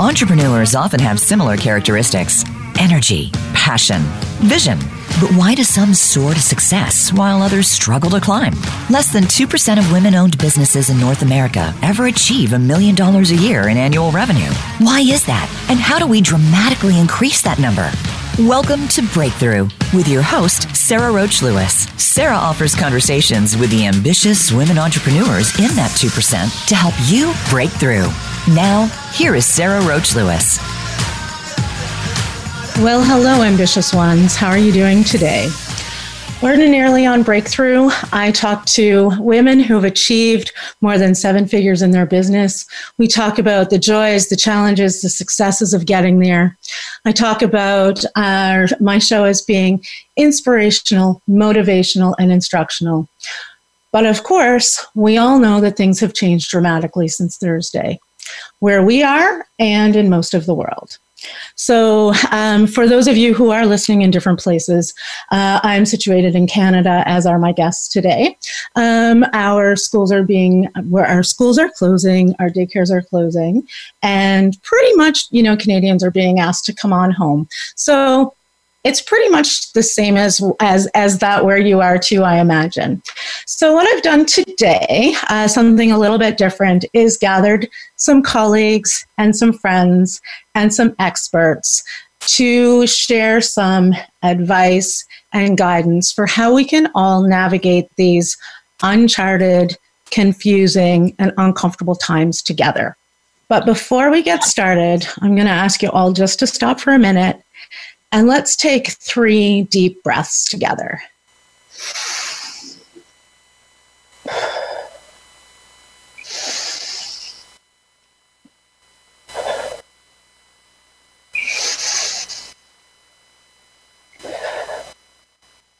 Entrepreneurs often have similar characteristics energy, passion, vision. But why do some soar to success while others struggle to climb? Less than 2% of women owned businesses in North America ever achieve a million dollars a year in annual revenue. Why is that? And how do we dramatically increase that number? Welcome to Breakthrough with your host, Sarah Roach Lewis. Sarah offers conversations with the ambitious women entrepreneurs in that 2% to help you break through. Now, here is Sarah Roach Lewis. Well, hello, ambitious ones. How are you doing today? Ordinarily on Breakthrough, I talk to women who have achieved more than seven figures in their business. We talk about the joys, the challenges, the successes of getting there. I talk about our, my show as being inspirational, motivational, and instructional. But of course, we all know that things have changed dramatically since Thursday, where we are and in most of the world. So, um, for those of you who are listening in different places, uh, I'm situated in Canada, as are my guests today. Um, our schools are being, where our schools are closing, our daycares are closing, and pretty much, you know, Canadians are being asked to come on home. So, it's pretty much the same as as as that where you are too i imagine. So what i've done today uh, something a little bit different is gathered some colleagues and some friends and some experts to share some advice and guidance for how we can all navigate these uncharted confusing and uncomfortable times together. But before we get started i'm going to ask you all just to stop for a minute and let's take three deep breaths together.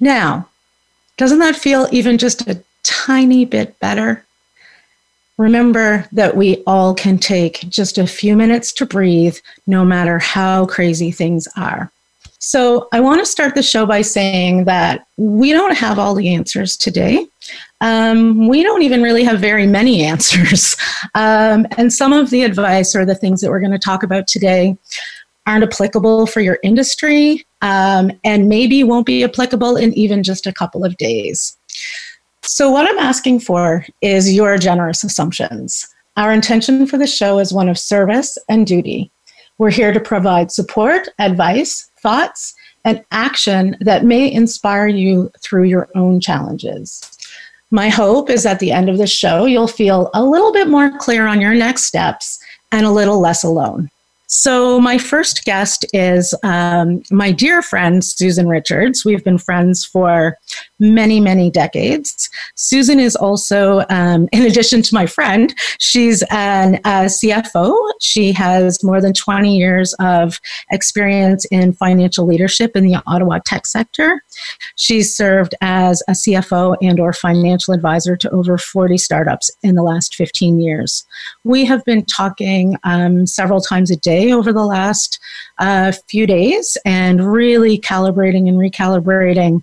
Now, doesn't that feel even just a tiny bit better? Remember that we all can take just a few minutes to breathe, no matter how crazy things are. So, I want to start the show by saying that we don't have all the answers today. Um, we don't even really have very many answers. Um, and some of the advice or the things that we're going to talk about today aren't applicable for your industry um, and maybe won't be applicable in even just a couple of days. So, what I'm asking for is your generous assumptions. Our intention for the show is one of service and duty. We're here to provide support, advice, thoughts, and action that may inspire you through your own challenges. My hope is at the end of the show, you'll feel a little bit more clear on your next steps and a little less alone. So, my first guest is um, my dear friend, Susan Richards. We've been friends for many, many decades. Susan is also, um, in addition to my friend, she's an uh, CFO. She has more than 20 years of experience in financial leadership in the Ottawa tech sector. She's served as a CFO and or financial advisor to over 40 startups in the last 15 years. We have been talking um, several times a day over the last uh, few days and really calibrating and recalibrating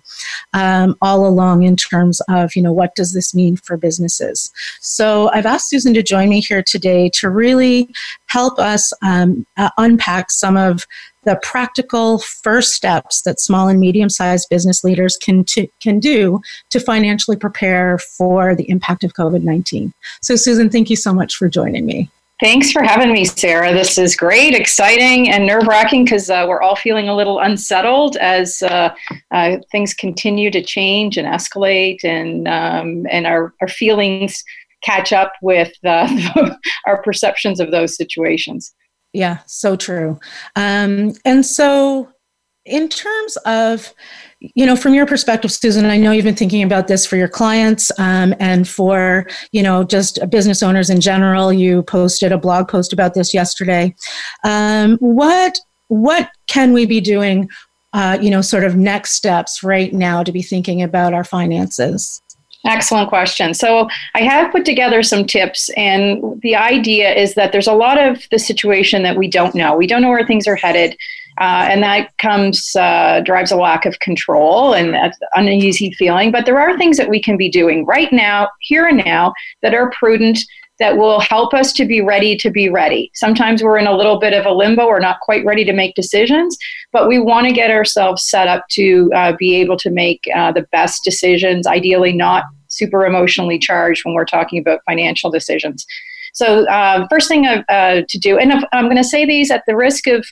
um, all along in terms of, you know, what does this mean for businesses? So I've asked Susan to join me here today to really help us um, uh, unpack some of the practical first steps that small and medium sized business leaders can, can do to financially prepare for the impact of COVID 19. So, Susan, thank you so much for joining me. Thanks for having me, Sarah. This is great, exciting, and nerve wracking because uh, we're all feeling a little unsettled as uh, uh, things continue to change and escalate, and um, and our, our feelings catch up with uh, our perceptions of those situations. Yeah, so true. Um, and so, in terms of you know from your perspective susan i know you've been thinking about this for your clients um, and for you know just business owners in general you posted a blog post about this yesterday um, what what can we be doing uh, you know sort of next steps right now to be thinking about our finances Excellent question. So, I have put together some tips, and the idea is that there's a lot of the situation that we don't know. We don't know where things are headed. Uh, and that comes uh, drives a lack of control and an uneasy feeling. But there are things that we can be doing right now, here and now, that are prudent that will help us to be ready to be ready. Sometimes we're in a little bit of a limbo, we're not quite ready to make decisions, but we want to get ourselves set up to uh, be able to make uh, the best decisions, ideally not super emotionally charged when we're talking about financial decisions. So, uh, first thing uh, to do, and I'm going to say these at the risk of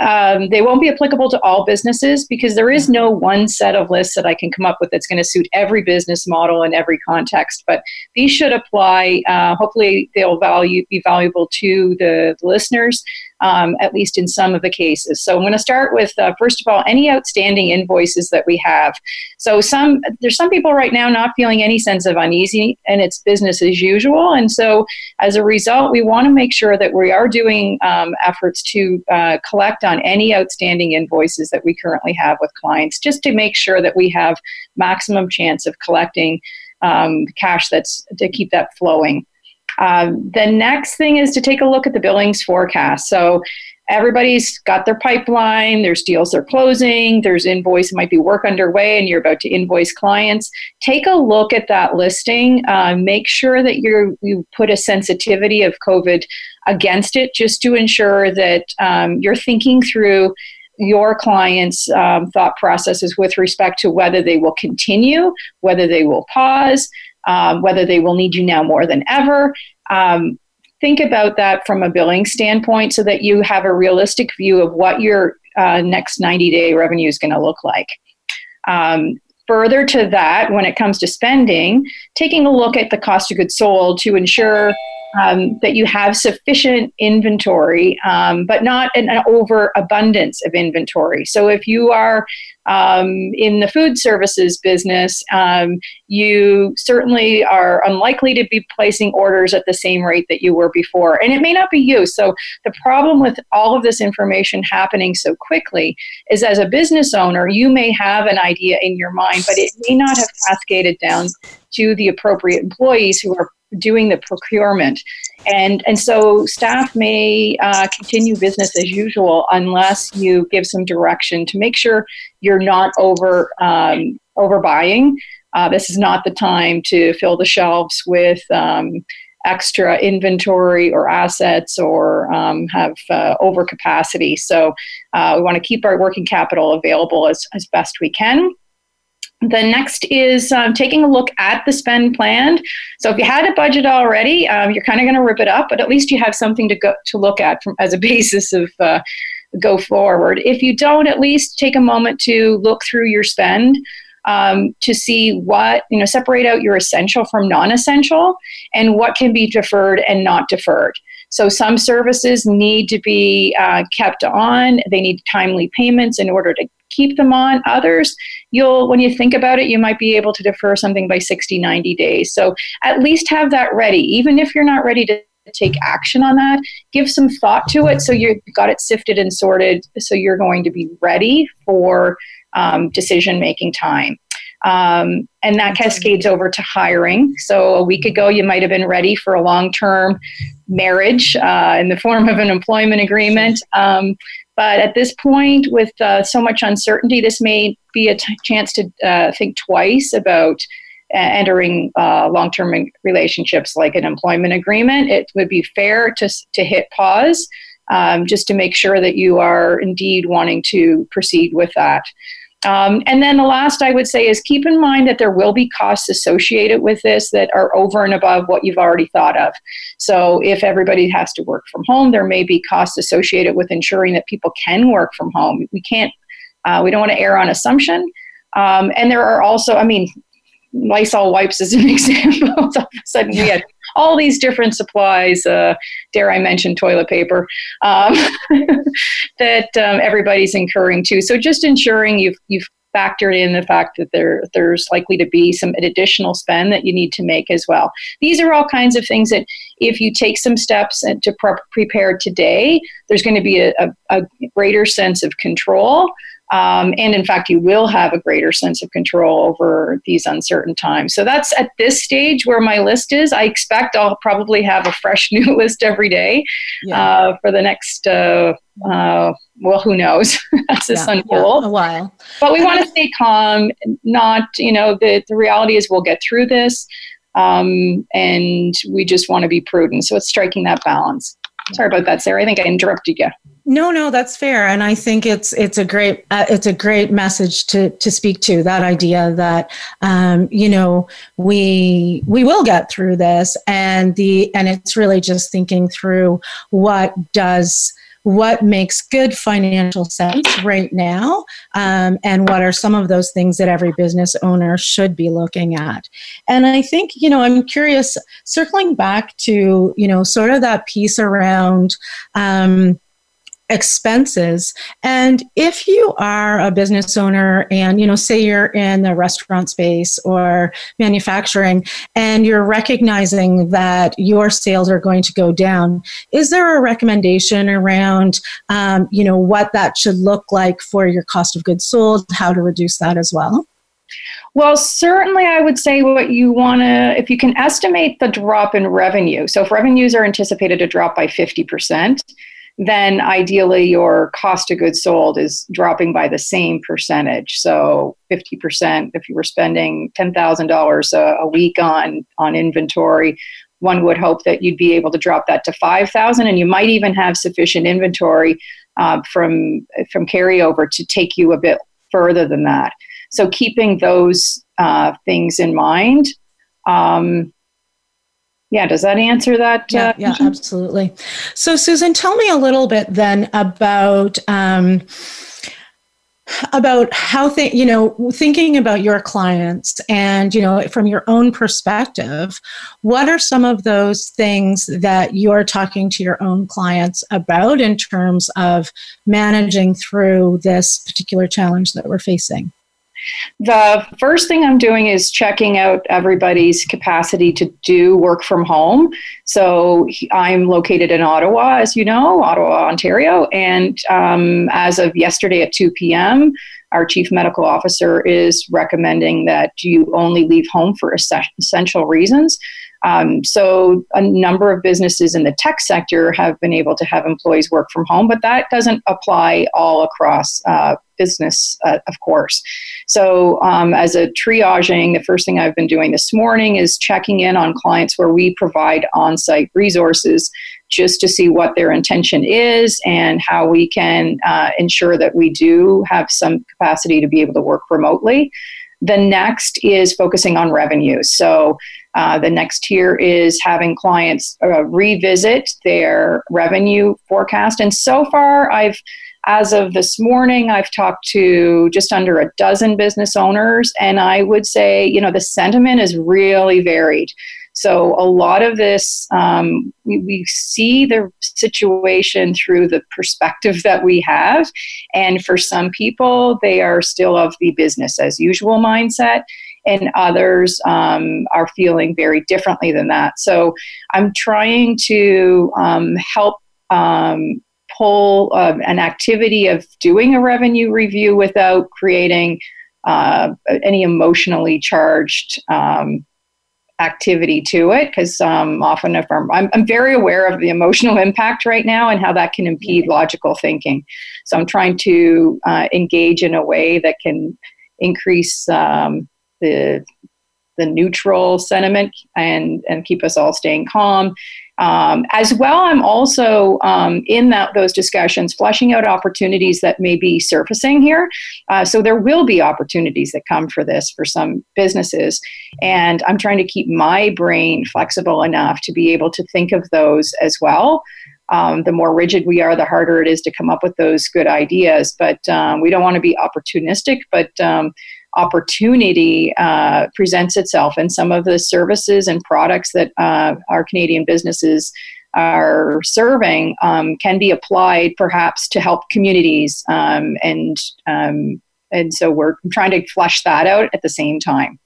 um, they won't be applicable to all businesses because there is no one set of lists that I can come up with that's going to suit every business model and every context. But these should apply. Uh, hopefully, they'll value be valuable to the, the listeners um, at least in some of the cases. So I'm going to start with uh, first of all any outstanding invoices that we have. So some there's some people right now not feeling any sense of uneasy, and it's business as usual. And so as a result, we want to make sure that we are doing um, efforts to uh, collect on any outstanding invoices that we currently have with clients, just to make sure that we have maximum chance of collecting um, cash that's to keep that flowing. Um, the next thing is to take a look at the billings forecast. So everybody's got their pipeline, there's deals they're closing, there's invoice, might be work underway, and you're about to invoice clients. Take a look at that listing. Uh, make sure that you you put a sensitivity of COVID against it, just to ensure that um, you're thinking through your clients' um, thought processes with respect to whether they will continue, whether they will pause, um, whether they will need you now more than ever. Um, think about that from a billing standpoint so that you have a realistic view of what your uh, next 90 day revenue is going to look like. Um, further to that, when it comes to spending, taking a look at the cost of goods sold to ensure um, that you have sufficient inventory, um, but not an, an, overabundance of inventory. So if you are um, in the food services business, um, you certainly are unlikely to be placing orders at the same rate that you were before. And it may not be you. So the problem with all of this information happening so quickly is as a business owner, you may have an idea in your mind, but it may not have cascaded down to the appropriate employees who are doing the procurement. And, and so staff may uh, continue business as usual unless you give some direction to make sure you're not over um, overbuying. Uh, this is not the time to fill the shelves with um, extra inventory or assets or um, have uh, overcapacity. So uh, we want to keep our working capital available as, as best we can. The next is um, taking a look at the spend plan. So if you had a budget already, um, you're kind of going to rip it up, but at least you have something to go to look at from, as a basis of uh, go forward. If you don't, at least take a moment to look through your spend. Um, to see what you know separate out your essential from non-essential and what can be deferred and not deferred so some services need to be uh, kept on they need timely payments in order to keep them on. Others, you'll, when you think about it, you might be able to defer something by 60, 90 days. So at least have that ready. Even if you're not ready to take action on that, give some thought to it so you've got it sifted and sorted so you're going to be ready for um, decision making time. Um, and that cascades over to hiring. So a week ago, you might have been ready for a long term marriage uh, in the form of an employment agreement. Um, but at this point, with uh, so much uncertainty, this may be a t- chance to uh, think twice about uh, entering long-term relationships like an employment agreement. It would be fair to to hit pause um, just to make sure that you are indeed wanting to proceed with that. Um, and then the last I would say is keep in mind that there will be costs associated with this that are over and above what you've already thought of. So if everybody has to work from home, there may be costs associated with ensuring that people can work from home. We can't, uh, we don't want to err on assumption. Um, and there are also, I mean, Lysol wipes as an example. all of a sudden, yeah. we had all these different supplies. Uh, dare I mention toilet paper um, that um, everybody's incurring too. So just ensuring you've you've factored in the fact that there there's likely to be some additional spend that you need to make as well. These are all kinds of things that if you take some steps to pre- prepare today, there's going to be a, a, a greater sense of control. Um, and in fact, you will have a greater sense of control over these uncertain times. So that's at this stage where my list is. I expect I'll probably have a fresh new list every day yeah. uh, for the next, uh, uh, well, who knows, That's this yeah. Yeah, a while. But we want to stay calm, not, you know, the, the reality is we'll get through this. um, and we just want to be prudent. So it's striking that balance. Sorry about that, Sarah. I think I interrupted you. No, no, that's fair, and I think it's it's a great uh, it's a great message to to speak to that idea that um, you know we we will get through this, and the and it's really just thinking through what does what makes good financial sense right now um, and what are some of those things that every business owner should be looking at. And i think you know i'm curious circling back to you know sort of that piece around um, expenses and if you are a business owner and you know say you're in the restaurant space or manufacturing and you're recognizing that your sales are going to go down is there a recommendation around um, you know what that should look like for your cost of goods sold how to reduce that as well well, certainly, I would say what you want to, if you can estimate the drop in revenue. So, if revenues are anticipated to drop by 50%, then ideally your cost of goods sold is dropping by the same percentage. So 50% if you were spending $10,000 a week on on inventory, one would hope that you'd be able to drop that to 5,000 and you might even have sufficient inventory uh, from from carryover to take you a bit further than that. So keeping those uh, things in mind. Um, yeah does that answer that yeah, uh, yeah absolutely. So susan tell me a little bit then about um, about how th- you know thinking about your clients and you know from your own perspective what are some of those things that you're talking to your own clients about in terms of managing through this particular challenge that we're facing the first thing I'm doing is checking out everybody's capacity to do work from home. So I'm located in Ottawa, as you know, Ottawa, Ontario. And um, as of yesterday at 2 p.m., our chief medical officer is recommending that you only leave home for essential reasons. Um, so, a number of businesses in the tech sector have been able to have employees work from home, but that doesn't apply all across uh, business, uh, of course. So, um, as a triaging, the first thing I've been doing this morning is checking in on clients where we provide on site resources just to see what their intention is and how we can uh, ensure that we do have some capacity to be able to work remotely. The next is focusing on revenue. So, uh, the next tier is having clients uh, revisit their revenue forecast. And so far, I've as of this morning, I've talked to just under a dozen business owners, and I would say, you know, the sentiment is really varied. So, a lot of this, um, we, we see the situation through the perspective that we have. And for some people, they are still of the business as usual mindset and others um, are feeling very differently than that. So I'm trying to um, help um, pull uh, an activity of doing a revenue review without creating uh, any emotionally charged um, activity to it because um, often if I'm, I'm, I'm, very aware of the emotional impact right now and how that can impede logical thinking so i'm trying to uh, engage in a way that can increase um, the the neutral sentiment and and keep us all staying calm. Um, as well, I'm also um, in that those discussions fleshing out opportunities that may be surfacing here. Uh, so there will be opportunities that come for this for some businesses, and I'm trying to keep my brain flexible enough to be able to think of those as well. Um, the more rigid we are, the harder it is to come up with those good ideas. But um, we don't want to be opportunistic, but um, opportunity uh, presents itself and some of the services and products that uh, our Canadian businesses are serving um, can be applied perhaps to help communities um, and um, and so we're trying to flesh that out at the same time.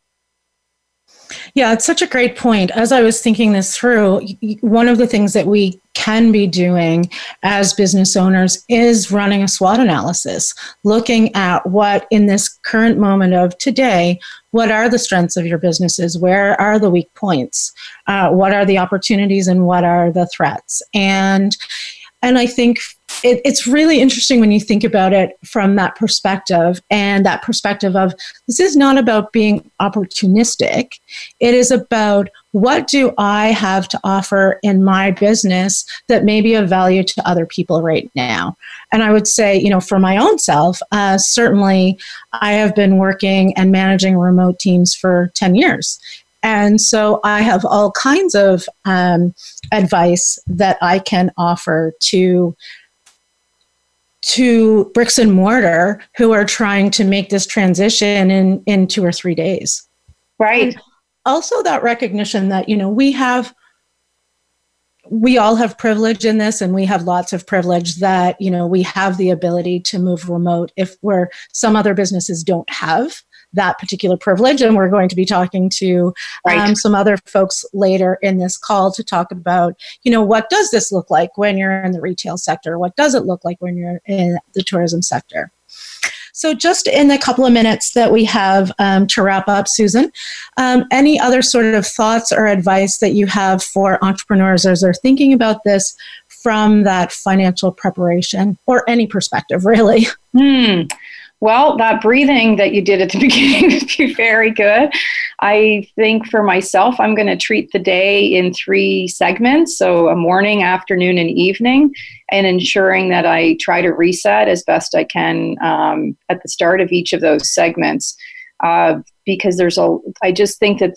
Yeah, it's such a great point. As I was thinking this through, one of the things that we can be doing as business owners is running a SWOT analysis, looking at what in this current moment of today, what are the strengths of your businesses? Where are the weak points? Uh, what are the opportunities and what are the threats? And and I think it, it's really interesting when you think about it from that perspective and that perspective of this is not about being opportunistic. It is about what do I have to offer in my business that may be of value to other people right now? And I would say, you know, for my own self, uh, certainly I have been working and managing remote teams for 10 years. And so I have all kinds of um, advice that I can offer to to bricks and mortar who are trying to make this transition in in two or three days. Right. And also that recognition that you know we have we all have privilege in this and we have lots of privilege that you know we have the ability to move remote if where some other businesses don't have that particular privilege. And we're going to be talking to right. um, some other folks later in this call to talk about, you know, what does this look like when you're in the retail sector? What does it look like when you're in the tourism sector? So, just in the couple of minutes that we have um, to wrap up, Susan, um, any other sort of thoughts or advice that you have for entrepreneurs as they're thinking about this from that financial preparation or any perspective, really? Hmm. Well, that breathing that you did at the beginning would be very good. I think for myself, I'm going to treat the day in three segments so a morning, afternoon, and evening, and ensuring that I try to reset as best I can um, at the start of each of those segments. Uh, because there's a, I just think that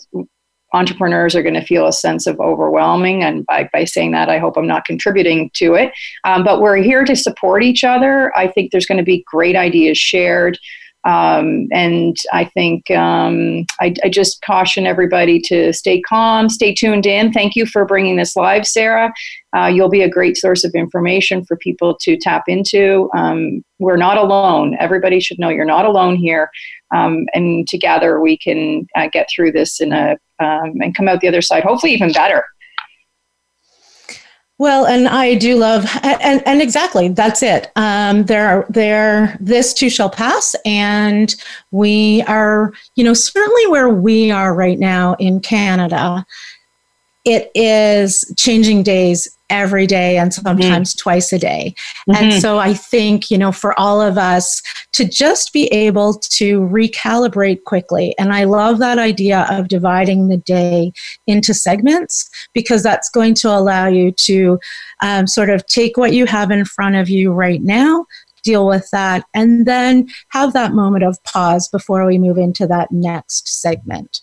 entrepreneurs are going to feel a sense of overwhelming. And by, by saying that, I hope I'm not contributing to it. Um, but we're here to support each other. I think there's going to be great ideas shared. Um, and I think um, I, I, just caution everybody to stay calm, stay tuned in. Thank you for bringing this live, Sarah. Uh, you'll be a great source of information for people to tap into. Um, we're not alone. Everybody should know you're not alone here. Um, and together we can uh, get through this in a um, and come out the other side, hopefully even better. Well, and I do love, and, and exactly that's it. Um, there, there, this too shall pass, and we are, you know, certainly where we are right now in Canada. It is changing days every day and sometimes mm-hmm. twice a day. Mm-hmm. And so I think, you know, for all of us to just be able to recalibrate quickly. And I love that idea of dividing the day into segments because that's going to allow you to um, sort of take what you have in front of you right now. Deal with that and then have that moment of pause before we move into that next segment.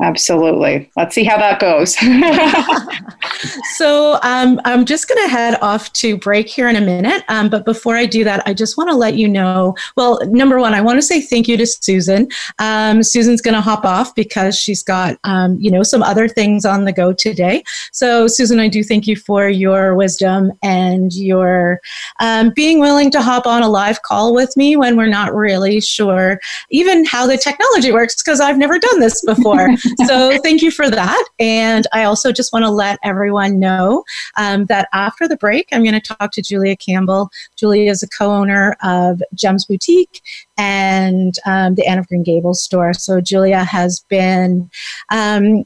Absolutely. Let's see how that goes. so um, I'm just going to head off to break here in a minute. Um, but before I do that, I just want to let you know well, number one, I want to say thank you to Susan. Um, Susan's going to hop off because she's got, um, you know, some other things on the go today. So, Susan, I do thank you for your wisdom and your um, being willing to hop on a live call with me when we're not really sure even how the technology works because I've never done this before. so thank you for that. And I also just want to let everyone know um, that after the break, I'm going to talk to Julia Campbell. Julia is a co-owner of Gems Boutique and um, the Anne of Green Gables store. So Julia has been um,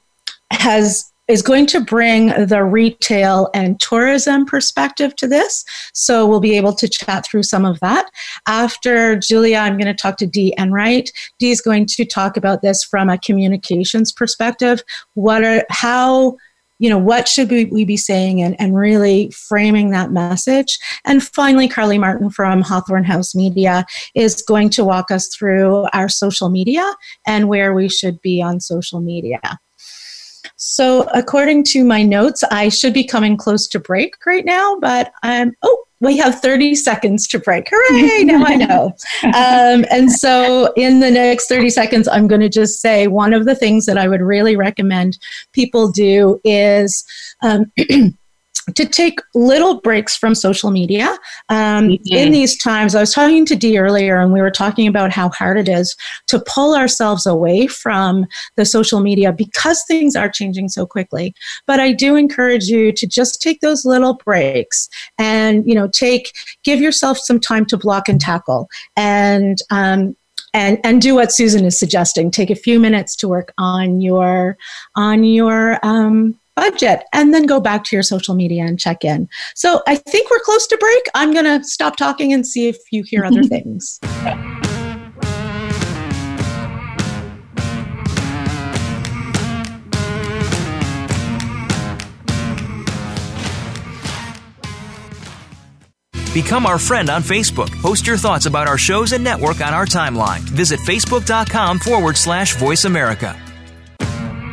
has is going to bring the retail and tourism perspective to this. So we'll be able to chat through some of that. After Julia, I'm going to talk to Dee Enright. Dee is going to talk about this from a communications perspective. What are, how, you know, what should we, we be saying and, and really framing that message? And finally, Carly Martin from Hawthorne House Media is going to walk us through our social media and where we should be on social media. So, according to my notes, I should be coming close to break right now, but I'm, oh, we have 30 seconds to break. Hooray! Now I know. Um, and so, in the next 30 seconds, I'm going to just say one of the things that I would really recommend people do is. Um, to take little breaks from social media um, mm-hmm. in these times. I was talking to Dee earlier, and we were talking about how hard it is to pull ourselves away from the social media because things are changing so quickly. But I do encourage you to just take those little breaks and you know take give yourself some time to block and tackle and. Um, and, and do what Susan is suggesting. Take a few minutes to work on your on your um, budget and then go back to your social media and check in. So I think we're close to break. I'm going to stop talking and see if you hear other things. Become our friend on Facebook. Post your thoughts about our shows and network on our timeline. Visit facebook.com forward slash voice America.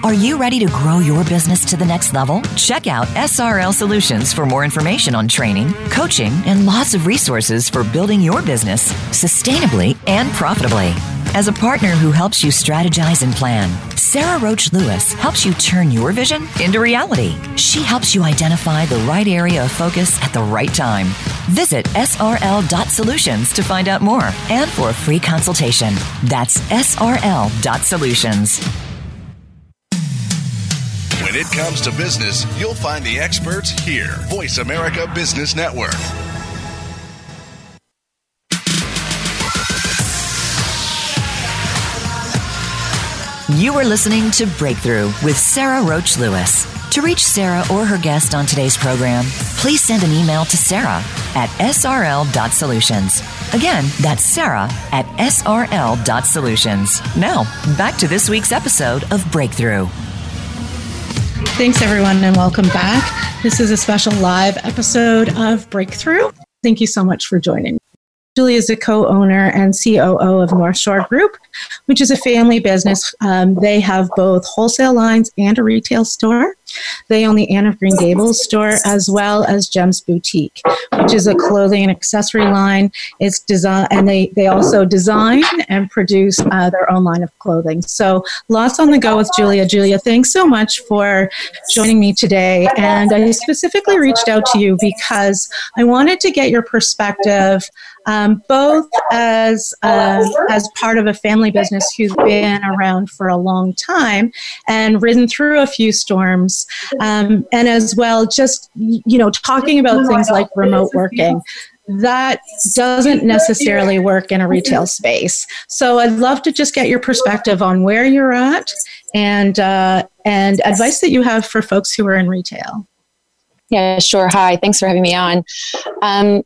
Are you ready to grow your business to the next level? Check out SRL Solutions for more information on training, coaching, and lots of resources for building your business sustainably and profitably. As a partner who helps you strategize and plan, Sarah Roach Lewis helps you turn your vision into reality. She helps you identify the right area of focus at the right time. Visit srl.solutions to find out more and for a free consultation. That's srl.solutions. When it comes to business, you'll find the experts here. Voice America Business Network. You are listening to Breakthrough with Sarah Roach Lewis. To reach Sarah or her guest on today's program, please send an email to Sarah at srl.solutions. Again, that's Sarah at srl.solutions. Now, back to this week's episode of Breakthrough. Thanks, everyone, and welcome back. This is a special live episode of Breakthrough. Thank you so much for joining. Julie is the co-owner and COO of North Shore Group, which is a family business. Um, they have both wholesale lines and a retail store. They own the Anne of Green Gables store as well as Gems Boutique, which is a clothing and accessory line. It's design, and they they also design and produce uh, their own line of clothing. So lots on the go with Julia. Julia, thanks so much for joining me today. And I specifically reached out to you because I wanted to get your perspective um, both as uh, as part of a family business who's been around for a long time and ridden through a few storms, um, and as well just you know talking about things like remote working that doesn't necessarily work in a retail space. So I'd love to just get your perspective on where you're at and uh, and advice that you have for folks who are in retail. Yeah, sure. Hi, thanks for having me on. Um,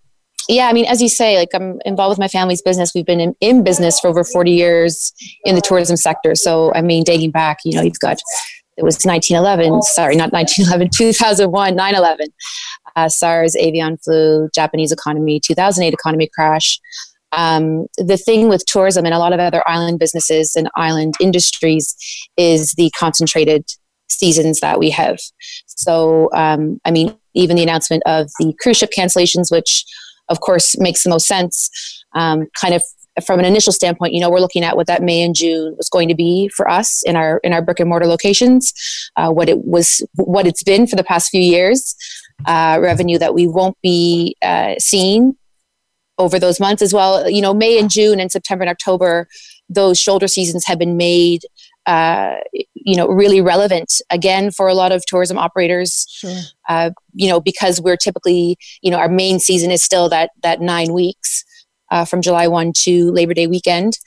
yeah, I mean, as you say, like I'm involved with my family's business. We've been in, in business for over 40 years in the tourism sector. So, I mean, dating back, you know, you've got, it was 1911, sorry, not 1911, 2001, 9 11, uh, SARS, avian flu, Japanese economy, 2008 economy crash. Um, the thing with tourism and a lot of other island businesses and island industries is the concentrated seasons that we have. So, um, I mean, even the announcement of the cruise ship cancellations, which of course, makes the most sense. Um, kind of from an initial standpoint, you know, we're looking at what that May and June was going to be for us in our in our brick and mortar locations, uh, what it was, what it's been for the past few years, uh, revenue that we won't be uh, seeing over those months as well. You know, May and June and September and October, those shoulder seasons have been made uh, you know really relevant again for a lot of tourism operators sure. uh, you know because we're typically you know our main season is still that that nine weeks uh, from july 1 to labor day weekend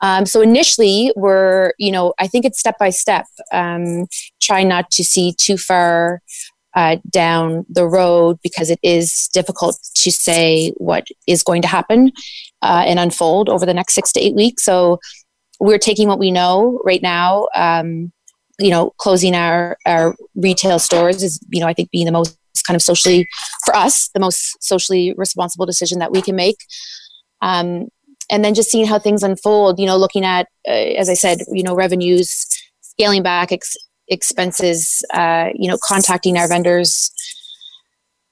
um, so initially we're you know i think it's step by step um, try not to see too far uh, down the road because it is difficult to say what is going to happen uh, and unfold over the next six to eight weeks so we're taking what we know right now. Um, you know, closing our our retail stores is, you know, I think being the most kind of socially for us the most socially responsible decision that we can make. Um, and then just seeing how things unfold. You know, looking at, uh, as I said, you know, revenues, scaling back ex- expenses. Uh, you know, contacting our vendors.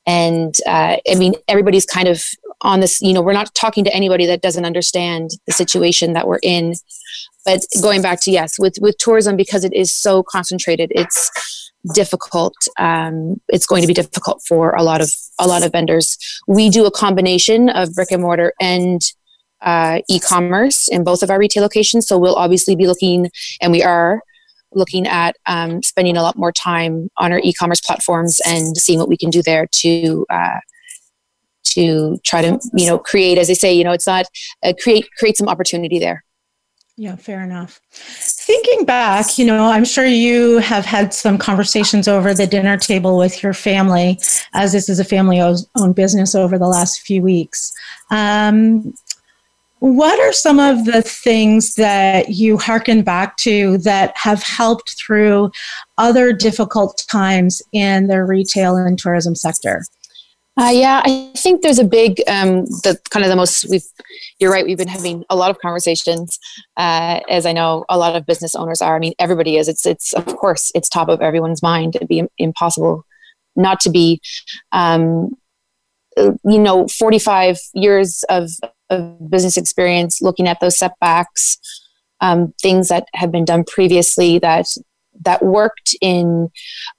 And uh, I mean, everybody's kind of on this. You know, we're not talking to anybody that doesn't understand the situation that we're in but going back to yes with with tourism because it is so concentrated it's difficult um, it's going to be difficult for a lot of a lot of vendors we do a combination of brick and mortar and uh, e-commerce in both of our retail locations so we'll obviously be looking and we are looking at um, spending a lot more time on our e-commerce platforms and seeing what we can do there to uh, to try to you know create as i say you know it's not uh, create create some opportunity there Yeah, fair enough. Thinking back, you know, I'm sure you have had some conversations over the dinner table with your family, as this is a family owned business over the last few weeks. Um, what are some of the things that you hearken back to that have helped through other difficult times in the retail and tourism sector? Uh, yeah, I think there's a big, um, the kind of the most we've. You're right. We've been having a lot of conversations, uh, as I know a lot of business owners are. I mean, everybody is. It's it's of course it's top of everyone's mind. It'd be impossible not to be. Um, you know, 45 years of, of business experience, looking at those setbacks, um, things that have been done previously that that worked in.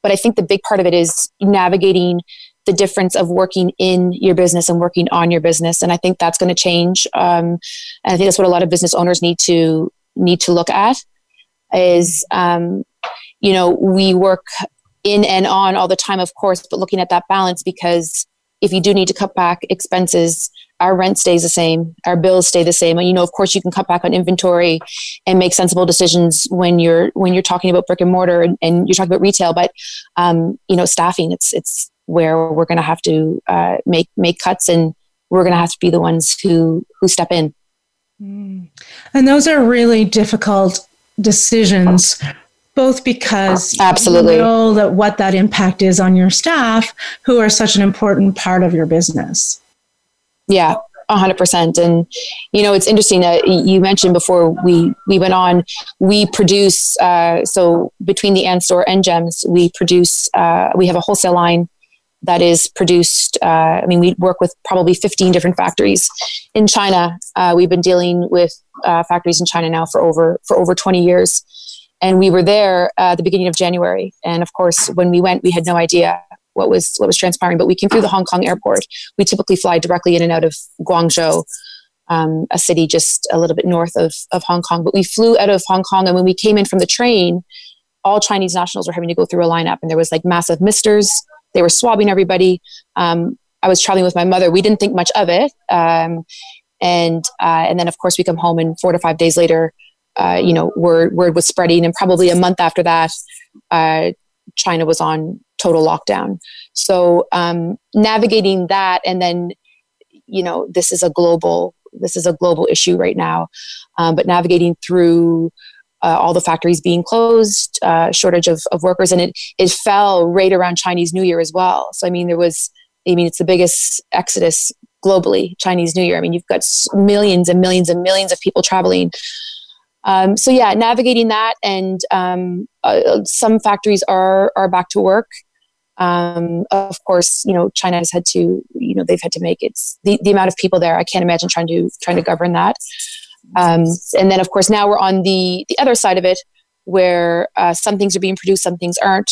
But I think the big part of it is navigating the difference of working in your business and working on your business. And i think that's going to change um, and i think that's what a lot of business owners need to need to look at is um, you know we work in and on all the time of course but looking at that balance because if you do need to cut back expenses our rent stays the same our bills stay the same. And you know of course you can cut back on inventory and make sensible decisions when you're when you're talking about brick and mortar and, and you're talking about retail but um, you know staffing it's it's where we're going to have to uh, make make cuts and we're going to have to be the ones who who step in. Mm. and those are really difficult decisions both because absolutely. you know that what that impact is on your staff who are such an important part of your business. Yeah 100% and you know it's interesting that you mentioned before we we went on we produce uh, so between the Anne store and gems we produce uh, we have a wholesale line that is produced. Uh, I mean, we work with probably 15 different factories in China. Uh, we've been dealing with uh, factories in China now for over for over 20 years, and we were there uh, at the beginning of January. And of course, when we went, we had no idea what was what was transpiring. But we came through the Hong Kong airport. We typically fly directly in and out of Guangzhou. Um, a city just a little bit north of, of Hong Kong. But we flew out of Hong Kong, and when we came in from the train, all Chinese nationals were having to go through a lineup, and there was like massive misters they were swabbing everybody. Um, I was traveling with my mother. We didn't think much of it. Um, and uh, and then of course we come home and four to five days later, uh, you know, word word was spreading, and probably a month after that, uh, China was on total lockdown. So um, navigating that, and then you know, this is a global this is a global issue right now, um, but navigating through uh, all the factories being closed, uh, shortage of, of workers, and it it fell right around Chinese New Year as well. So I mean, there was, I mean, it's the biggest exodus globally, Chinese New Year. I mean, you've got millions and millions and millions of people traveling. Um, so yeah, navigating that, and um, uh, some factories are are back to work. Um, of course, you know, China has had to, you know, they've had to make it the, the amount of people there. I can't imagine trying to trying to govern that. Um, and then, of course, now we're on the the other side of it, where uh, some things are being produced, some things aren't,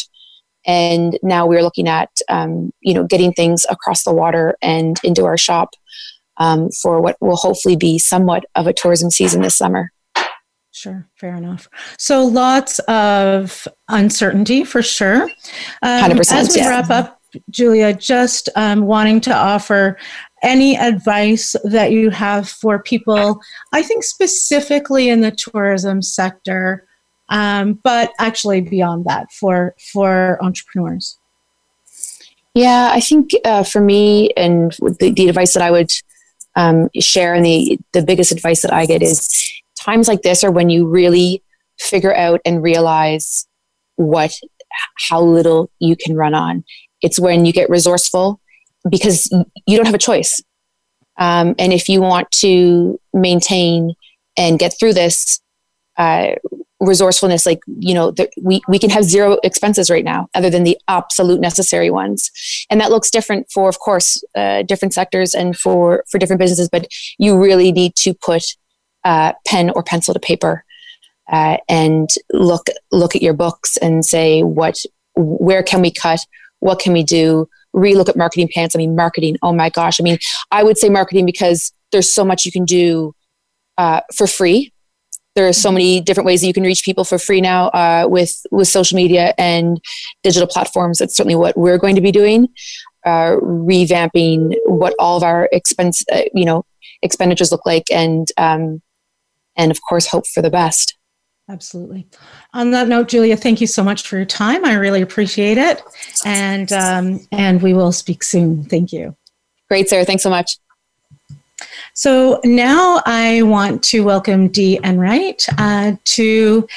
and now we're looking at um, you know getting things across the water and into our shop um, for what will hopefully be somewhat of a tourism season this summer. Sure, fair enough. So lots of uncertainty for sure. Um, 100%. As we yeah. wrap up, Julia, just um, wanting to offer any advice that you have for people, I think specifically in the tourism sector, um, but actually beyond that for for entrepreneurs? Yeah, I think uh, for me and the, the, advice that I would um, share and the the biggest advice that I get is times like this are when you really figure out and realize what how little you can run on. It's when you get resourceful because you don't have a choice. Um, and if you want to maintain and get through this, uh, resourcefulness, like, you know, the, we, we can have zero expenses right now other than the absolute necessary ones. And that looks different for, of course, uh, different sectors and for, for different businesses, but you really need to put uh, pen or pencil to paper uh, and look, look at your books and say, what, where can we cut? What can we do? Relook at marketing plans. I mean, marketing, oh my gosh. I mean, I would say marketing because there's so much you can do uh, for free. There are so many different ways that you can reach people for free now uh, with with social media and digital platforms. That's certainly what we're going to be doing, uh, revamping what all of our expense, uh, you know, expenditures look like, and um, and of course, hope for the best. Absolutely. On that note, Julia, thank you so much for your time. I really appreciate it, and um, and we will speak soon. Thank you. Great, Sarah. Thanks so much. So now I want to welcome Dee Enright uh, to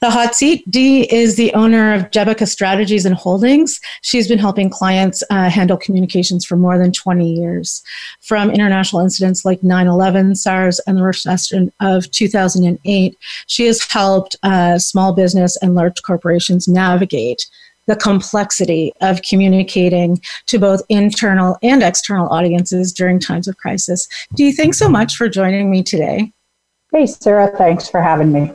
the hot seat. Dee is the owner of Jebica Strategies and Holdings. She's been helping clients uh, handle communications for more than 20 years. From international incidents like 9 11, SARS, and the recession of 2008, she has helped uh, small business and large corporations navigate the complexity of communicating to both internal and external audiences during times of crisis. Do you think so much for joining me today? Hey, Sarah, thanks for having me.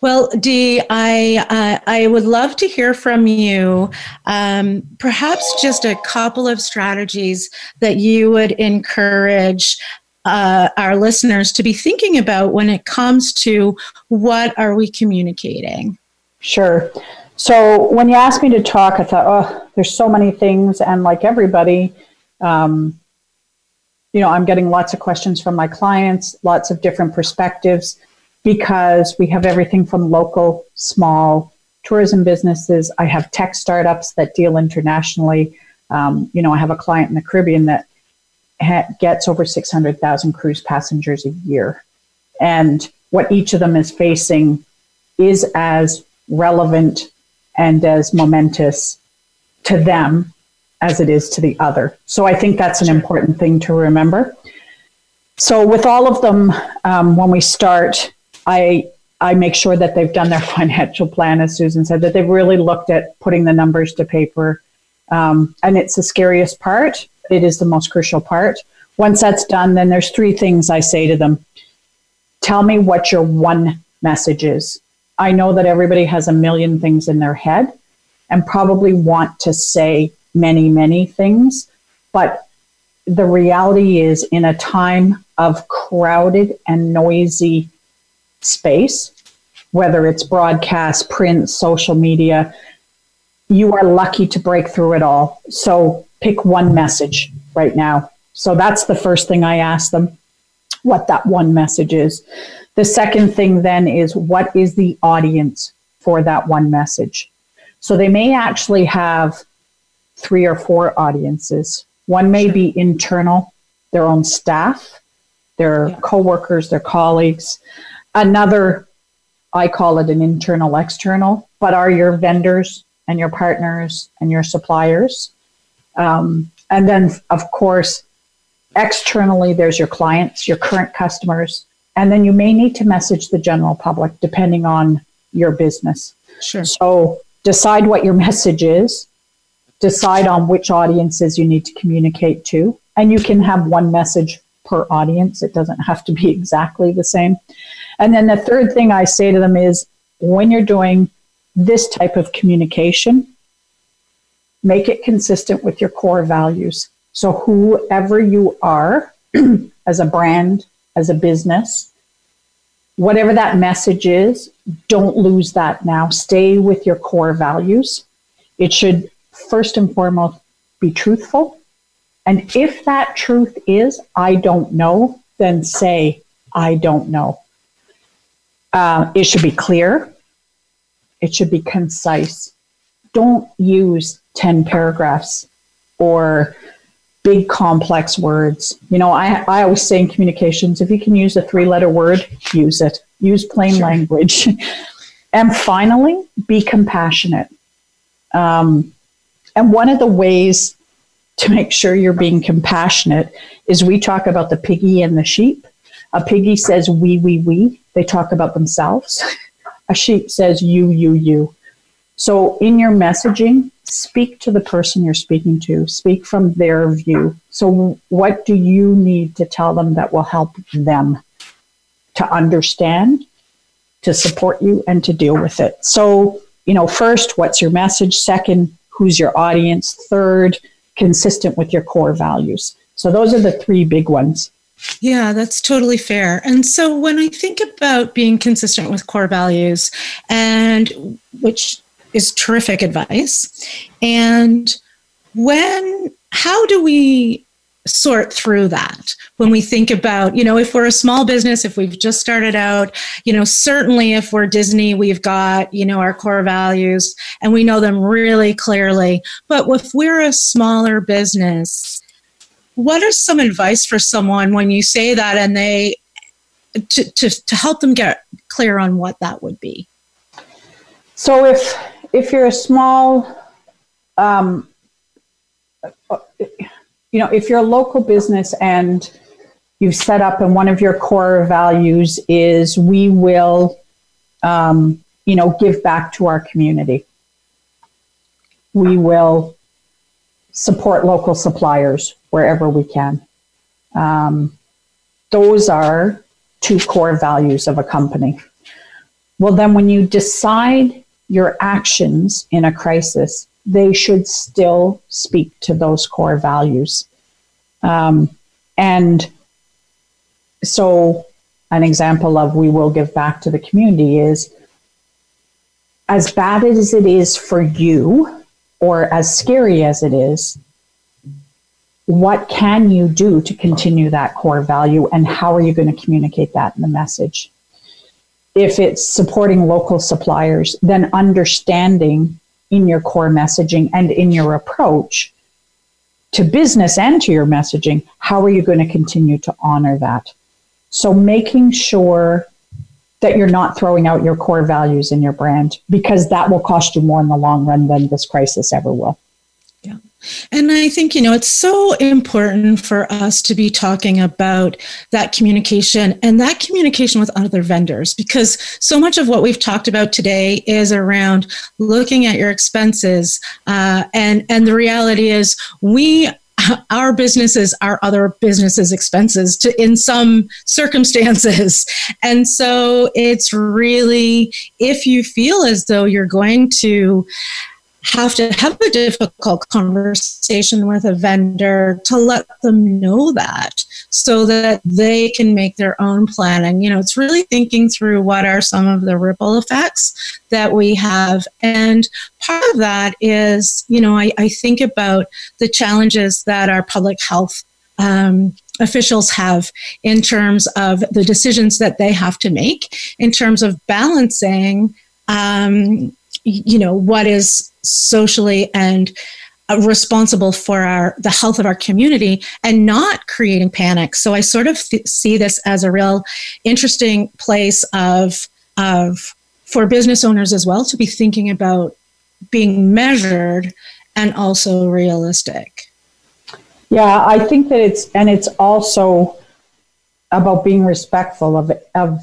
Well, Dee, I uh, I would love to hear from you. Um, perhaps just a couple of strategies that you would encourage uh, our listeners to be thinking about when it comes to what are we communicating. Sure. So when you asked me to talk, I thought, oh, there's so many things, and like everybody, um, you know, I'm getting lots of questions from my clients, lots of different perspectives, because we have everything from local, small tourism businesses. I have tech startups that deal internationally. Um, you know, I have a client in the Caribbean that ha- gets over 600,000 cruise passengers a year, and what each of them is facing is as relevant and as momentous to them as it is to the other. So I think that's an important thing to remember. So with all of them, um, when we start, I I make sure that they've done their financial plan, as Susan said, that they've really looked at putting the numbers to paper. Um, and it's the scariest part. It is the most crucial part. Once that's done, then there's three things I say to them. Tell me what your one message is. I know that everybody has a million things in their head and probably want to say many, many things. But the reality is, in a time of crowded and noisy space, whether it's broadcast, print, social media, you are lucky to break through it all. So pick one message right now. So that's the first thing I ask them what that one message is. The second thing then is what is the audience for that one message? So they may actually have three or four audiences. One may be internal, their own staff, their yeah. coworkers, their colleagues. Another, I call it an internal external, but are your vendors and your partners and your suppliers. Um, and then, of course, externally, there's your clients, your current customers, and then you may need to message the general public depending on your business. Sure. So decide what your message is, decide on which audiences you need to communicate to, and you can have one message per audience. It doesn't have to be exactly the same. And then the third thing I say to them is when you're doing this type of communication, make it consistent with your core values. So, whoever you are as a brand, as a business, whatever that message is, don't lose that now. Stay with your core values. It should first and foremost be truthful. And if that truth is, I don't know, then say, I don't know. Uh, it should be clear. It should be concise. Don't use 10 paragraphs or big complex words. You know, I, I always say in communications, if you can use a three letter word, use it. Use plain sure. language. and finally, be compassionate. Um, and one of the ways to make sure you're being compassionate is we talk about the piggy and the sheep. A piggy says we, we, we. They talk about themselves. A sheep says you, you, you. So in your messaging, speak to the person you're speaking to, speak from their view. So, what do you need to tell them that will help them to understand, to support you, and to deal with it? So, you know, first, what's your message? Second, who's your audience? Third, consistent with your core values. So, those are the three big ones. Yeah, that's totally fair. And so when I think about being consistent with core values and which is terrific advice. And when, how do we sort through that when we think about you know if we're a small business if we've just started out you know certainly if we're disney we've got you know our core values and we know them really clearly but if we're a smaller business what is some advice for someone when you say that and they to, to, to help them get clear on what that would be so if if you're a small um, you know, if you're a local business and you've set up and one of your core values is we will, um, you know, give back to our community. We will support local suppliers wherever we can. Um, those are two core values of a company. Well, then when you decide your actions in a crisis, they should still speak to those core values. Um, and so, an example of we will give back to the community is as bad as it is for you, or as scary as it is, what can you do to continue that core value, and how are you going to communicate that in the message? If it's supporting local suppliers, then understanding in your core messaging and in your approach to business and to your messaging, how are you going to continue to honor that? So making sure that you're not throwing out your core values in your brand because that will cost you more in the long run than this crisis ever will. And I think, you know, it's so important for us to be talking about that communication and that communication with other vendors because so much of what we've talked about today is around looking at your expenses. Uh, and, and the reality is, we our businesses are other businesses expenses to in some circumstances and so it's really if you feel as though you're going to have to have a difficult conversation with a vendor to let them know that so that they can make their own planning. You know, it's really thinking through what are some of the ripple effects that we have. And part of that is, you know, I, I think about the challenges that our public health um, officials have in terms of the decisions that they have to make, in terms of balancing. Um, you know what is socially and uh, responsible for our the health of our community and not creating panic. So i sort of th- see this as a real interesting place of of for business owners as well to be thinking about being measured and also realistic. Yeah i think that it's and it's also about being respectful of of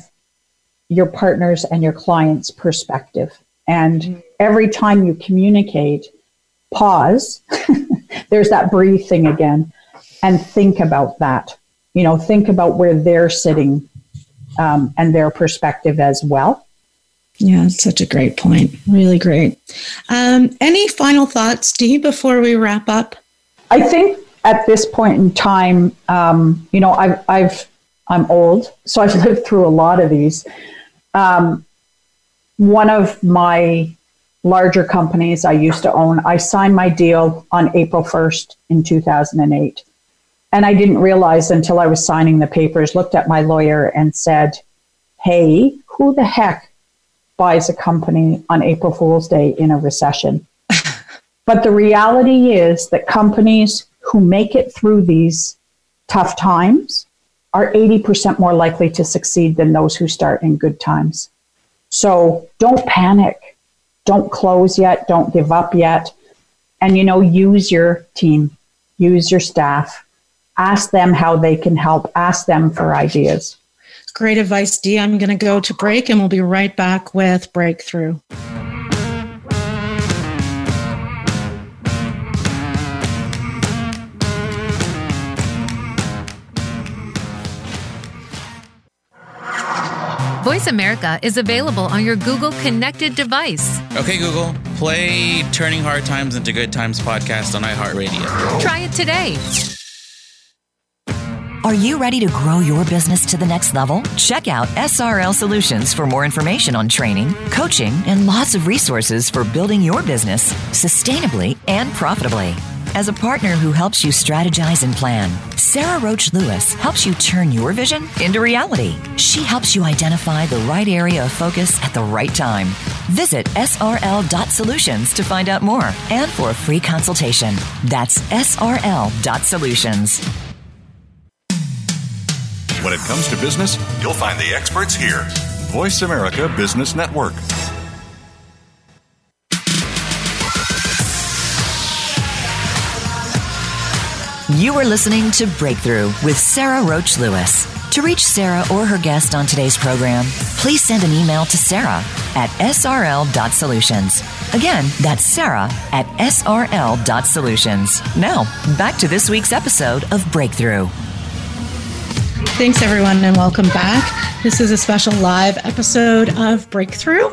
your partners and your clients perspective and mm-hmm. every time you communicate, pause. There's that breathe thing again, and think about that. You know, think about where they're sitting um, and their perspective as well. Yeah, such a great point. Really great. Um, any final thoughts, Dee, before we wrap up? I think at this point in time, um, you know, I've, I've, I'm old, so I've lived through a lot of these. Um, one of my larger companies I used to own, I signed my deal on April 1st in 2008. And I didn't realize until I was signing the papers, looked at my lawyer and said, Hey, who the heck buys a company on April Fool's Day in a recession? but the reality is that companies who make it through these tough times are 80% more likely to succeed than those who start in good times. So don't panic. Don't close yet. Don't give up yet. And, you know, use your team, use your staff, ask them how they can help, ask them for ideas. Great advice, Dee. I'm going to go to break and we'll be right back with Breakthrough. Voice America is available on your Google connected device. Okay, Google, play Turning Hard Times into Good Times podcast on iHeartRadio. Try it today. Are you ready to grow your business to the next level? Check out SRL Solutions for more information on training, coaching, and lots of resources for building your business sustainably and profitably. As a partner who helps you strategize and plan, Sarah Roach Lewis helps you turn your vision into reality. She helps you identify the right area of focus at the right time. Visit srl.solutions to find out more and for a free consultation. That's srl.solutions. When it comes to business, you'll find the experts here. Voice America Business Network. You are listening to Breakthrough with Sarah Roach Lewis. To reach Sarah or her guest on today's program, please send an email to Sarah at srl.solutions. Again, that's Sarah at srl.solutions. Now, back to this week's episode of Breakthrough. Thanks, everyone, and welcome back. This is a special live episode of Breakthrough.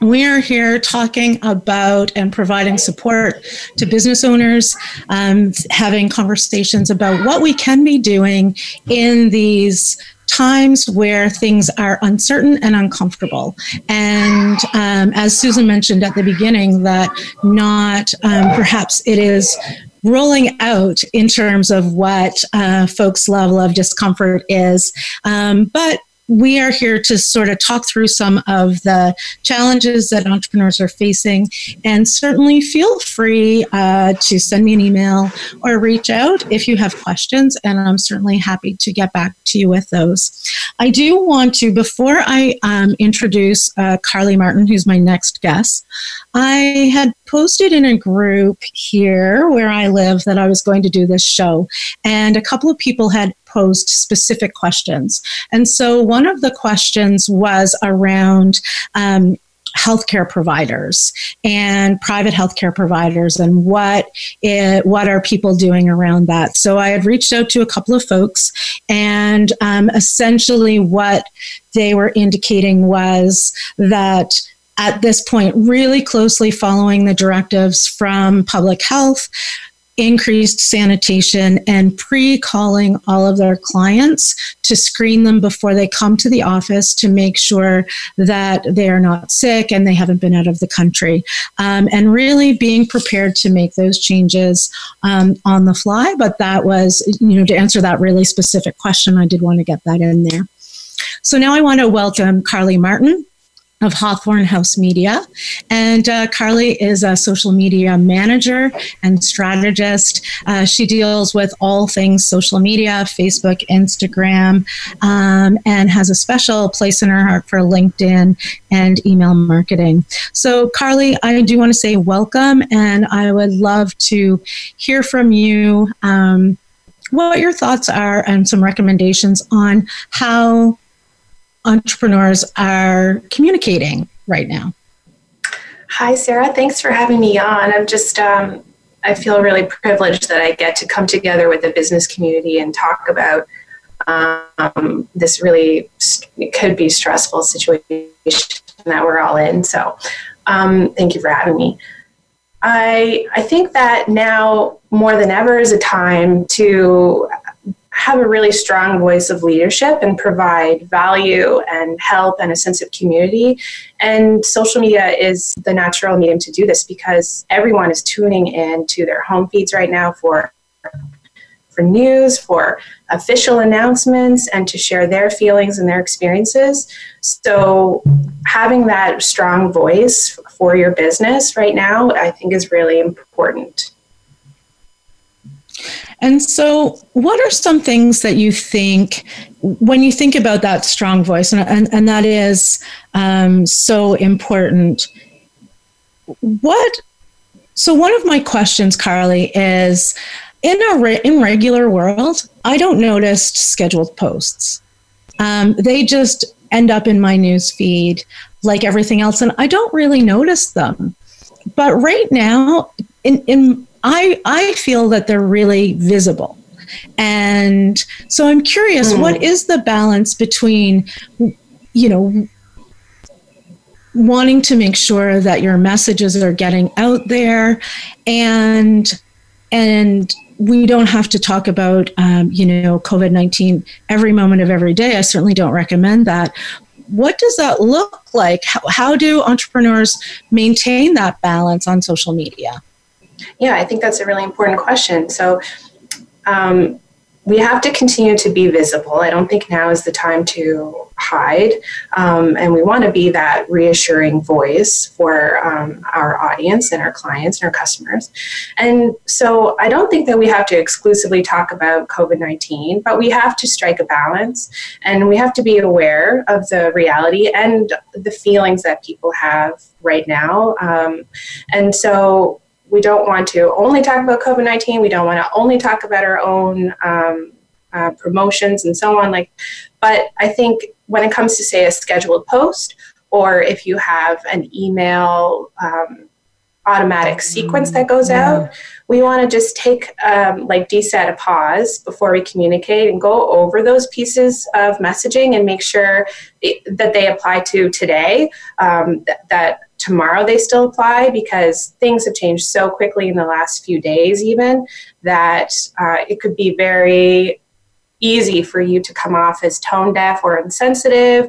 We are here talking about and providing support to business owners, um, having conversations about what we can be doing in these times where things are uncertain and uncomfortable. And um, as Susan mentioned at the beginning, that not um, perhaps it is rolling out in terms of what uh, folks' level of discomfort is, um, but we are here to sort of talk through some of the challenges that entrepreneurs are facing. And certainly feel free uh, to send me an email or reach out if you have questions. And I'm certainly happy to get back to you with those. I do want to, before I um, introduce uh, Carly Martin, who's my next guest, I had posted in a group here where I live that I was going to do this show. And a couple of people had posed specific questions. And so one of the questions was around um, healthcare providers and private healthcare providers and what it, what are people doing around that so i had reached out to a couple of folks and um, essentially what they were indicating was that at this point really closely following the directives from public health increased sanitation and pre calling all of their clients to screen them before they come to the office to make sure that they are not sick and they haven't been out of the country. Um, and really being prepared to make those changes um, on the fly. But that was, you know, to answer that really specific question, I did want to get that in there. So now I want to welcome Carly Martin of Hawthorne House Media. And uh, Carly is a social media manager and strategist. Uh, she deals with all things social media, Facebook, Instagram, um, and has a special place in her heart for LinkedIn and email marketing. So, Carly, I do want to say welcome, and I would love to hear from you. Um, what your thoughts are and some recommendations on how entrepreneurs are communicating right now. Hi, Sarah. Thanks for having me on. I'm just, um, I feel really privileged that I get to come together with the business community and talk about um, this really it could be stressful situation that we're all in. So, um, thank you for having me. I I think that now more than ever is a time to have a really strong voice of leadership and provide value and help and a sense of community. And social media is the natural medium to do this because everyone is tuning in to their home feeds right now for for news, for official announcements, and to share their feelings and their experiences. So, having that strong voice for your business right now, I think, is really important. And so, what are some things that you think when you think about that strong voice, and, and, and that is um, so important? What? So, one of my questions, Carly, is in a re- in regular world, I don't notice scheduled posts. Um, they just end up in my news feed like everything else, and I don't really notice them. But right now, in, in I, I feel that they're really visible. And so I'm curious, mm. what is the balance between, you know, wanting to make sure that your messages are getting out there and and we don't have to talk about um, you know covid-19 every moment of every day i certainly don't recommend that what does that look like how, how do entrepreneurs maintain that balance on social media Yeah, I think that's a really important question. So, um, we have to continue to be visible. I don't think now is the time to hide. Um, and we want to be that reassuring voice for um, our audience and our clients and our customers. And so I don't think that we have to exclusively talk about COVID 19, but we have to strike a balance and we have to be aware of the reality and the feelings that people have right now. Um, and so we don't want to only talk about COVID 19. We don't want to only talk about our own um, uh, promotions and so on. Like, but I think when it comes to, say, a scheduled post, or if you have an email um, automatic sequence that goes yeah. out, we want to just take, um, like Dee said, a pause before we communicate and go over those pieces of messaging and make sure that they apply to today, um, th- that tomorrow they still apply because things have changed so quickly in the last few days, even that uh, it could be very easy for you to come off as tone deaf or insensitive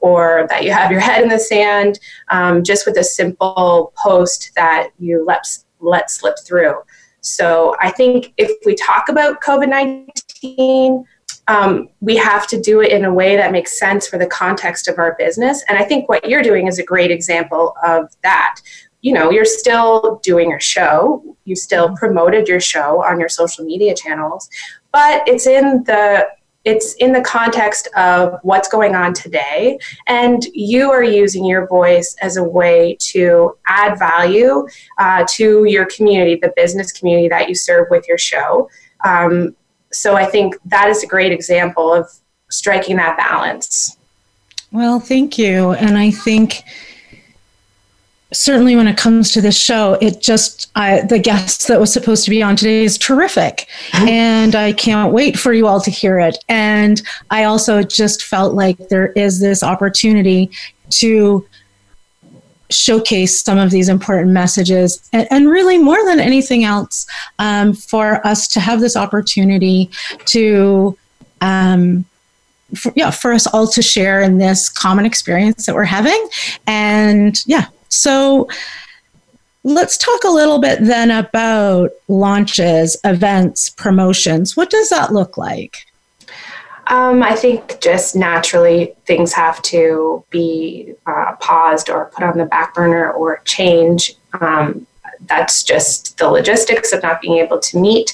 or that you have your head in the sand um, just with a simple post that you let, let slip through. So I think if we talk about COVID 19, um, we have to do it in a way that makes sense for the context of our business. And I think what you're doing is a great example of that. You know, you're still doing your show, you still promoted your show on your social media channels, but it's in the it's in the context of what's going on today and you are using your voice as a way to add value uh, to your community the business community that you serve with your show um, so I think that is a great example of striking that balance. Well, thank you. And I think certainly when it comes to this show, it just, I, the guest that was supposed to be on today is terrific. Mm-hmm. And I can't wait for you all to hear it. And I also just felt like there is this opportunity to showcase some of these important messages. And, and really more than anything else um, for us to have this opportunity to um, for, yeah for us all to share in this common experience that we're having. And yeah so let's talk a little bit then about launches events promotions. What does that look like um, I think just naturally things have to be uh, paused or put on the back burner or change. Um, that's just the logistics of not being able to meet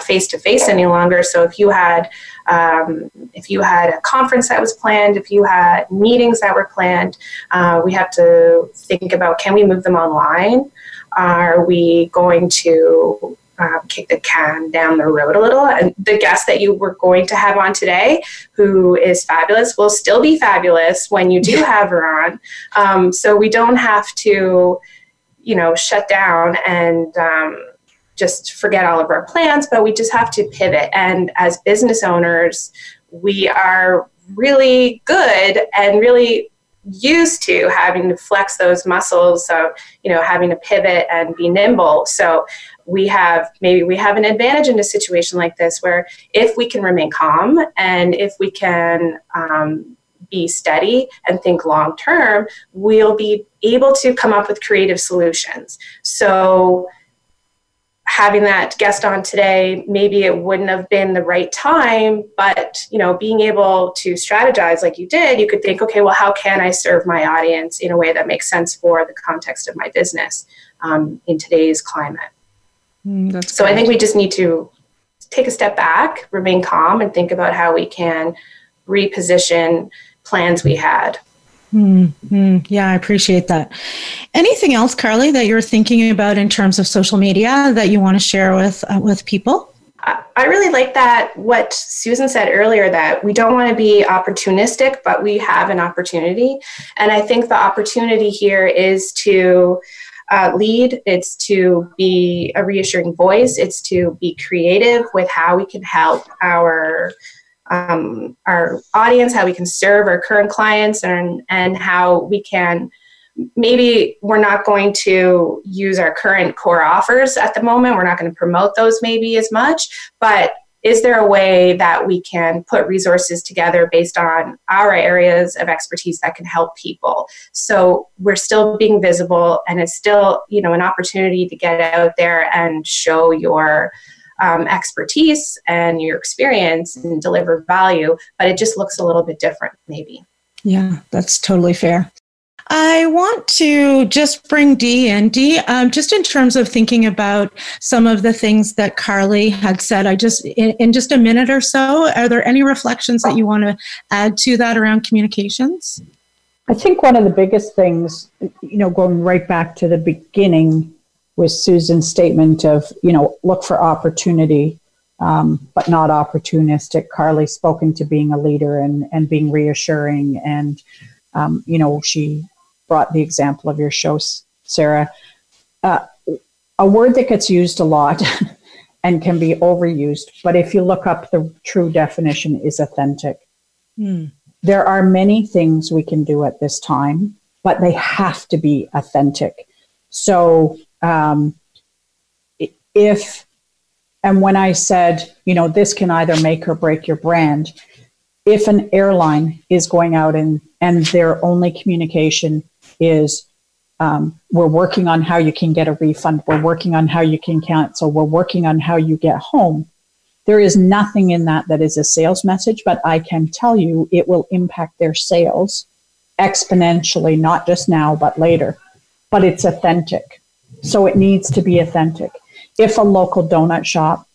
face to face any longer. So if you had um, if you had a conference that was planned, if you had meetings that were planned, uh, we have to think about can we move them online? Are we going to um, kick the can down the road a little. And the guest that you were going to have on today, who is fabulous, will still be fabulous when you do have her on. Um, so we don't have to, you know, shut down and um, just forget all of our plans, but we just have to pivot. And as business owners, we are really good and really used to having to flex those muscles of you know having to pivot and be nimble so we have maybe we have an advantage in a situation like this where if we can remain calm and if we can um, be steady and think long term, we'll be able to come up with creative solutions. So, having that guest on today, maybe it wouldn't have been the right time, but you know, being able to strategize like you did, you could think, okay, well, how can I serve my audience in a way that makes sense for the context of my business um, in today's climate? Mm, so I think we just need to take a step back, remain calm, and think about how we can reposition plans we had. Mm-hmm. Yeah, I appreciate that. Anything else, Carly, that you're thinking about in terms of social media that you want to share with uh, with people? I really like that what Susan said earlier that we don't want to be opportunistic, but we have an opportunity. And I think the opportunity here is to uh, lead, it's to be a reassuring voice, it's to be creative with how we can help our um, our audience, how we can serve our current clients, and and how we can maybe we're not going to use our current core offers at the moment. We're not going to promote those maybe as much, but is there a way that we can put resources together based on our areas of expertise that can help people? So we're still being visible and it's still you know an opportunity to get out there and show your um, expertise and your experience and deliver value but it just looks a little bit different maybe. Yeah that's totally fair I want to just bring Dee in. Dee, um, just in terms of thinking about some of the things that Carly had said, I just, in, in just a minute or so, are there any reflections that you want to add to that around communications? I think one of the biggest things, you know, going right back to the beginning was Susan's statement of, you know, look for opportunity, um, but not opportunistic. Carly spoken to being a leader and, and being reassuring. And, um, you know, she brought the example of your show, Sarah. Uh, a word that gets used a lot and can be overused, but if you look up the true definition, is authentic. Mm. There are many things we can do at this time, but they have to be authentic. So, um, if and when I said, you know, this can either make or break your brand, if an airline is going out and, and their only communication is um, we're working on how you can get a refund. We're working on how you can cancel. We're working on how you get home. There is nothing in that that is a sales message, but I can tell you it will impact their sales exponentially, not just now, but later. But it's authentic. So it needs to be authentic. If a local donut shop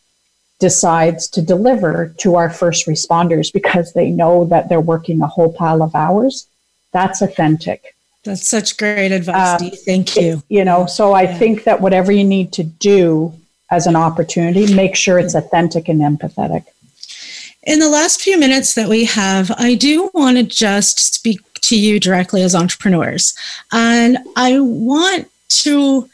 decides to deliver to our first responders because they know that they're working a whole pile of hours, that's authentic. That's such great advice, um, Thank you. It, you know, so I yeah. think that whatever you need to do as an opportunity, make sure it's authentic and empathetic. In the last few minutes that we have, I do want to just speak to you directly as entrepreneurs. And I want to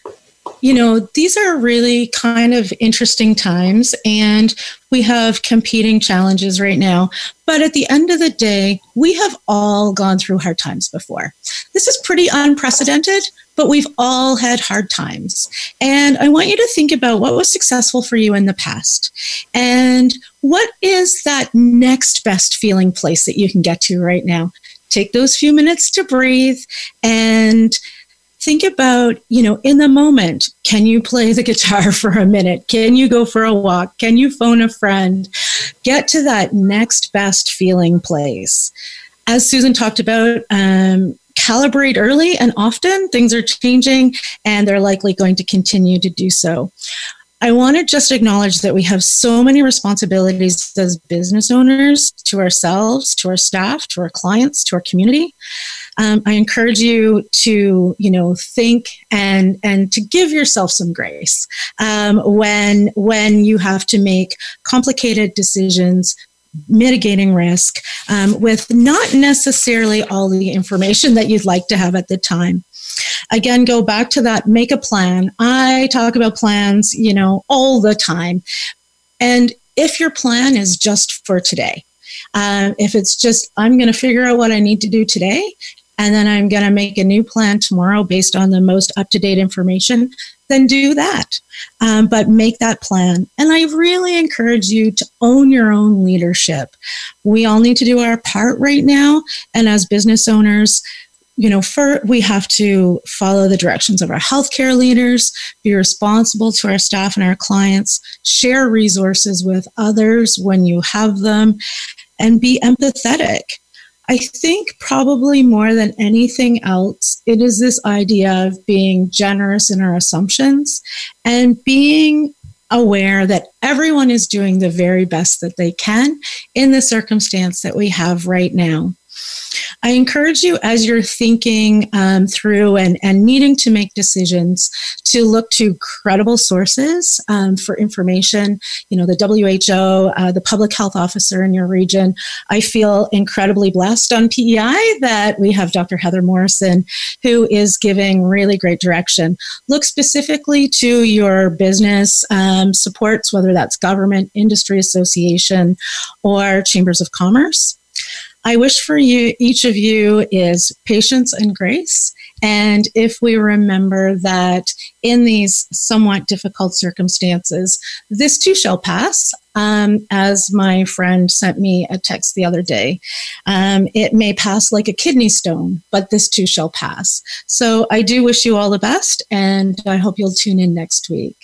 you know, these are really kind of interesting times, and we have competing challenges right now. But at the end of the day, we have all gone through hard times before. This is pretty unprecedented, but we've all had hard times. And I want you to think about what was successful for you in the past and what is that next best feeling place that you can get to right now. Take those few minutes to breathe and think about, you know, in the moment, can you play the guitar for a minute? Can you go for a walk? Can you phone a friend? Get to that next best feeling place. As Susan talked about, um, calibrate early and often things are changing and they're likely going to continue to do so. I want to just acknowledge that we have so many responsibilities as business owners to ourselves, to our staff, to our clients, to our community. Um, I encourage you to, you know, think and and to give yourself some grace um, when when you have to make complicated decisions mitigating risk um, with not necessarily all the information that you'd like to have at the time again go back to that make a plan i talk about plans you know all the time and if your plan is just for today um, if it's just i'm going to figure out what i need to do today and then I'm going to make a new plan tomorrow based on the most up to date information, then do that. Um, but make that plan. And I really encourage you to own your own leadership. We all need to do our part right now. And as business owners, you know, for, we have to follow the directions of our healthcare leaders, be responsible to our staff and our clients, share resources with others when you have them, and be empathetic. I think probably more than anything else, it is this idea of being generous in our assumptions and being aware that everyone is doing the very best that they can in the circumstance that we have right now. I encourage you as you're thinking um, through and, and needing to make decisions to look to credible sources um, for information. You know, the WHO, uh, the public health officer in your region. I feel incredibly blessed on PEI that we have Dr. Heather Morrison, who is giving really great direction. Look specifically to your business um, supports, whether that's government, industry association, or chambers of commerce. I wish for you, each of you, is patience and grace. And if we remember that in these somewhat difficult circumstances, this too shall pass. Um, as my friend sent me a text the other day, um, it may pass like a kidney stone, but this too shall pass. So I do wish you all the best, and I hope you'll tune in next week.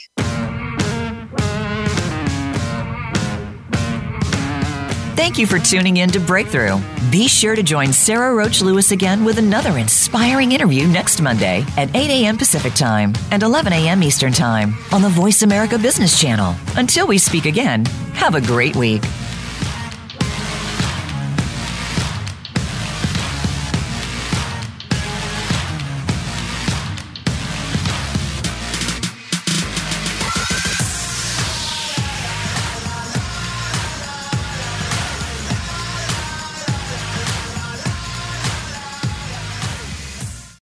Thank you for tuning in to Breakthrough. Be sure to join Sarah Roach Lewis again with another inspiring interview next Monday at 8 a.m. Pacific Time and 11 a.m. Eastern Time on the Voice America Business Channel. Until we speak again, have a great week.